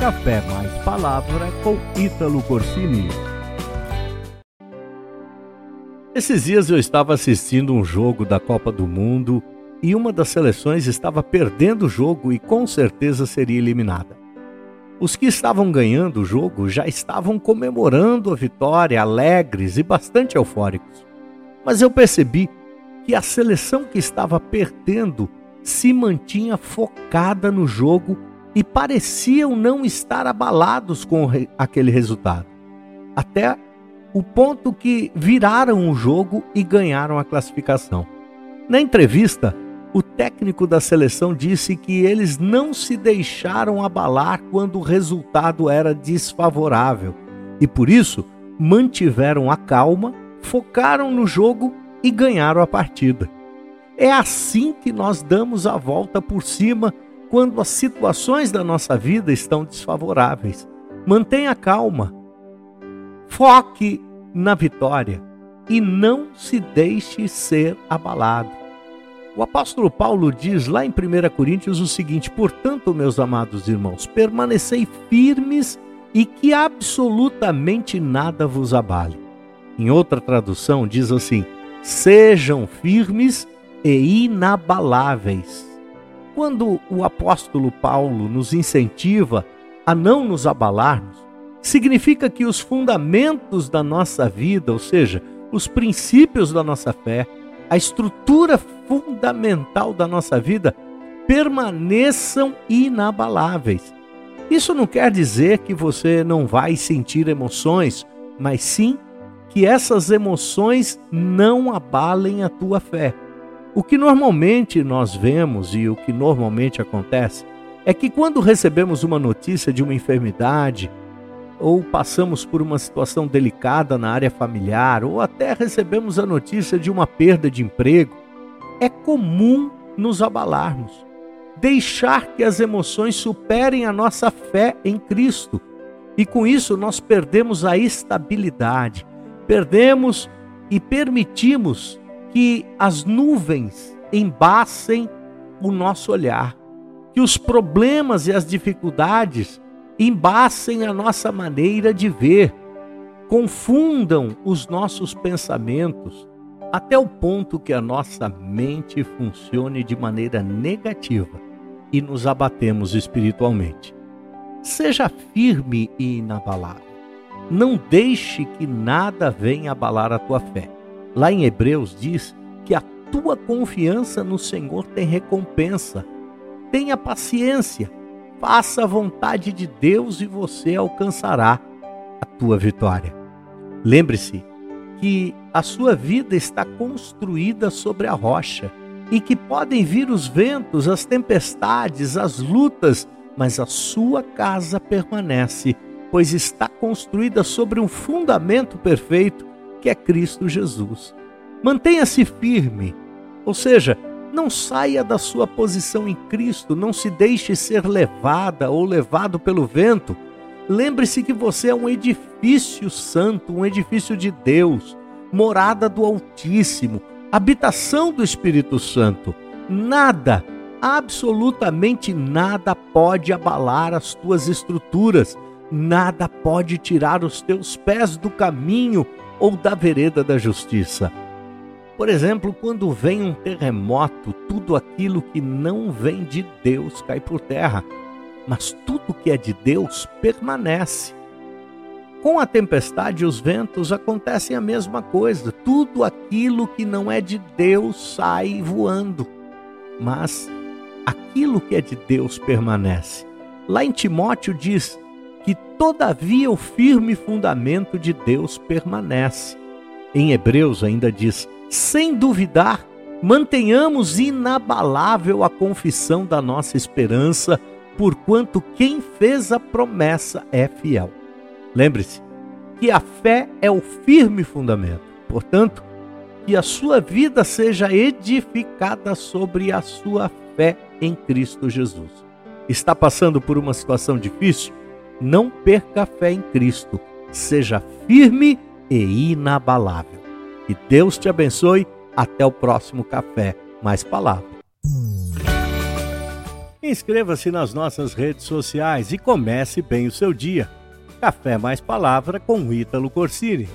Café Mais Palavra com Ítalo Corsini. Esses dias eu estava assistindo um jogo da Copa do Mundo e uma das seleções estava perdendo o jogo e com certeza seria eliminada. Os que estavam ganhando o jogo já estavam comemorando a vitória, alegres e bastante eufóricos. Mas eu percebi que a seleção que estava perdendo se mantinha focada no jogo e pareciam não estar abalados com aquele resultado. Até o ponto que viraram o jogo e ganharam a classificação. Na entrevista, o técnico da seleção disse que eles não se deixaram abalar quando o resultado era desfavorável e por isso mantiveram a calma, focaram no jogo e ganharam a partida. É assim que nós damos a volta por cima quando as situações da nossa vida estão desfavoráveis. Mantenha calma. Foque na vitória e não se deixe ser abalado. O apóstolo Paulo diz lá em 1 Coríntios o seguinte: Portanto, meus amados irmãos, permanecei firmes e que absolutamente nada vos abale. Em outra tradução, diz assim: Sejam firmes e inabaláveis. Quando o apóstolo Paulo nos incentiva a não nos abalarmos, significa que os fundamentos da nossa vida, ou seja, os princípios da nossa fé, a estrutura fundamental da nossa vida permaneçam inabaláveis. Isso não quer dizer que você não vai sentir emoções, mas sim que essas emoções não abalem a tua fé. O que normalmente nós vemos e o que normalmente acontece é que quando recebemos uma notícia de uma enfermidade, ou passamos por uma situação delicada na área familiar, ou até recebemos a notícia de uma perda de emprego, é comum nos abalarmos, deixar que as emoções superem a nossa fé em Cristo. E com isso nós perdemos a estabilidade, perdemos e permitimos que as nuvens embacem o nosso olhar, que os problemas e as dificuldades embacem a nossa maneira de ver, confundam os nossos pensamentos, até o ponto que a nossa mente funcione de maneira negativa e nos abatemos espiritualmente. Seja firme e inabalável. Não deixe que nada venha abalar a tua fé. Lá em Hebreus diz que a tua confiança no Senhor tem recompensa. Tenha paciência Faça a vontade de Deus e você alcançará a tua vitória. Lembre-se que a sua vida está construída sobre a rocha e que podem vir os ventos, as tempestades, as lutas, mas a sua casa permanece, pois está construída sobre um fundamento perfeito que é Cristo Jesus. Mantenha-se firme, ou seja, não saia da sua posição em Cristo, não se deixe ser levada ou levado pelo vento. Lembre-se que você é um edifício santo, um edifício de Deus, morada do Altíssimo, habitação do Espírito Santo. Nada, absolutamente nada pode abalar as tuas estruturas, nada pode tirar os teus pés do caminho ou da vereda da justiça. Por exemplo, quando vem um terremoto, tudo aquilo que não vem de Deus cai por terra, mas tudo que é de Deus permanece. Com a tempestade e os ventos acontecem a mesma coisa. Tudo aquilo que não é de Deus sai voando, mas aquilo que é de Deus permanece. Lá em Timóteo diz todavia o firme fundamento de Deus permanece. Em Hebreus ainda diz: sem duvidar, mantenhamos inabalável a confissão da nossa esperança, porquanto quem fez a promessa é fiel. Lembre-se que a fé é o firme fundamento. Portanto, que a sua vida seja edificada sobre a sua fé em Cristo Jesus. Está passando por uma situação difícil? Não perca a fé em Cristo. Seja firme e inabalável. Que Deus te abençoe. Até o próximo café. Mais palavras. Inscreva-se nas nossas redes sociais e comece bem o seu dia. Café mais Palavra com Ítalo Corsini.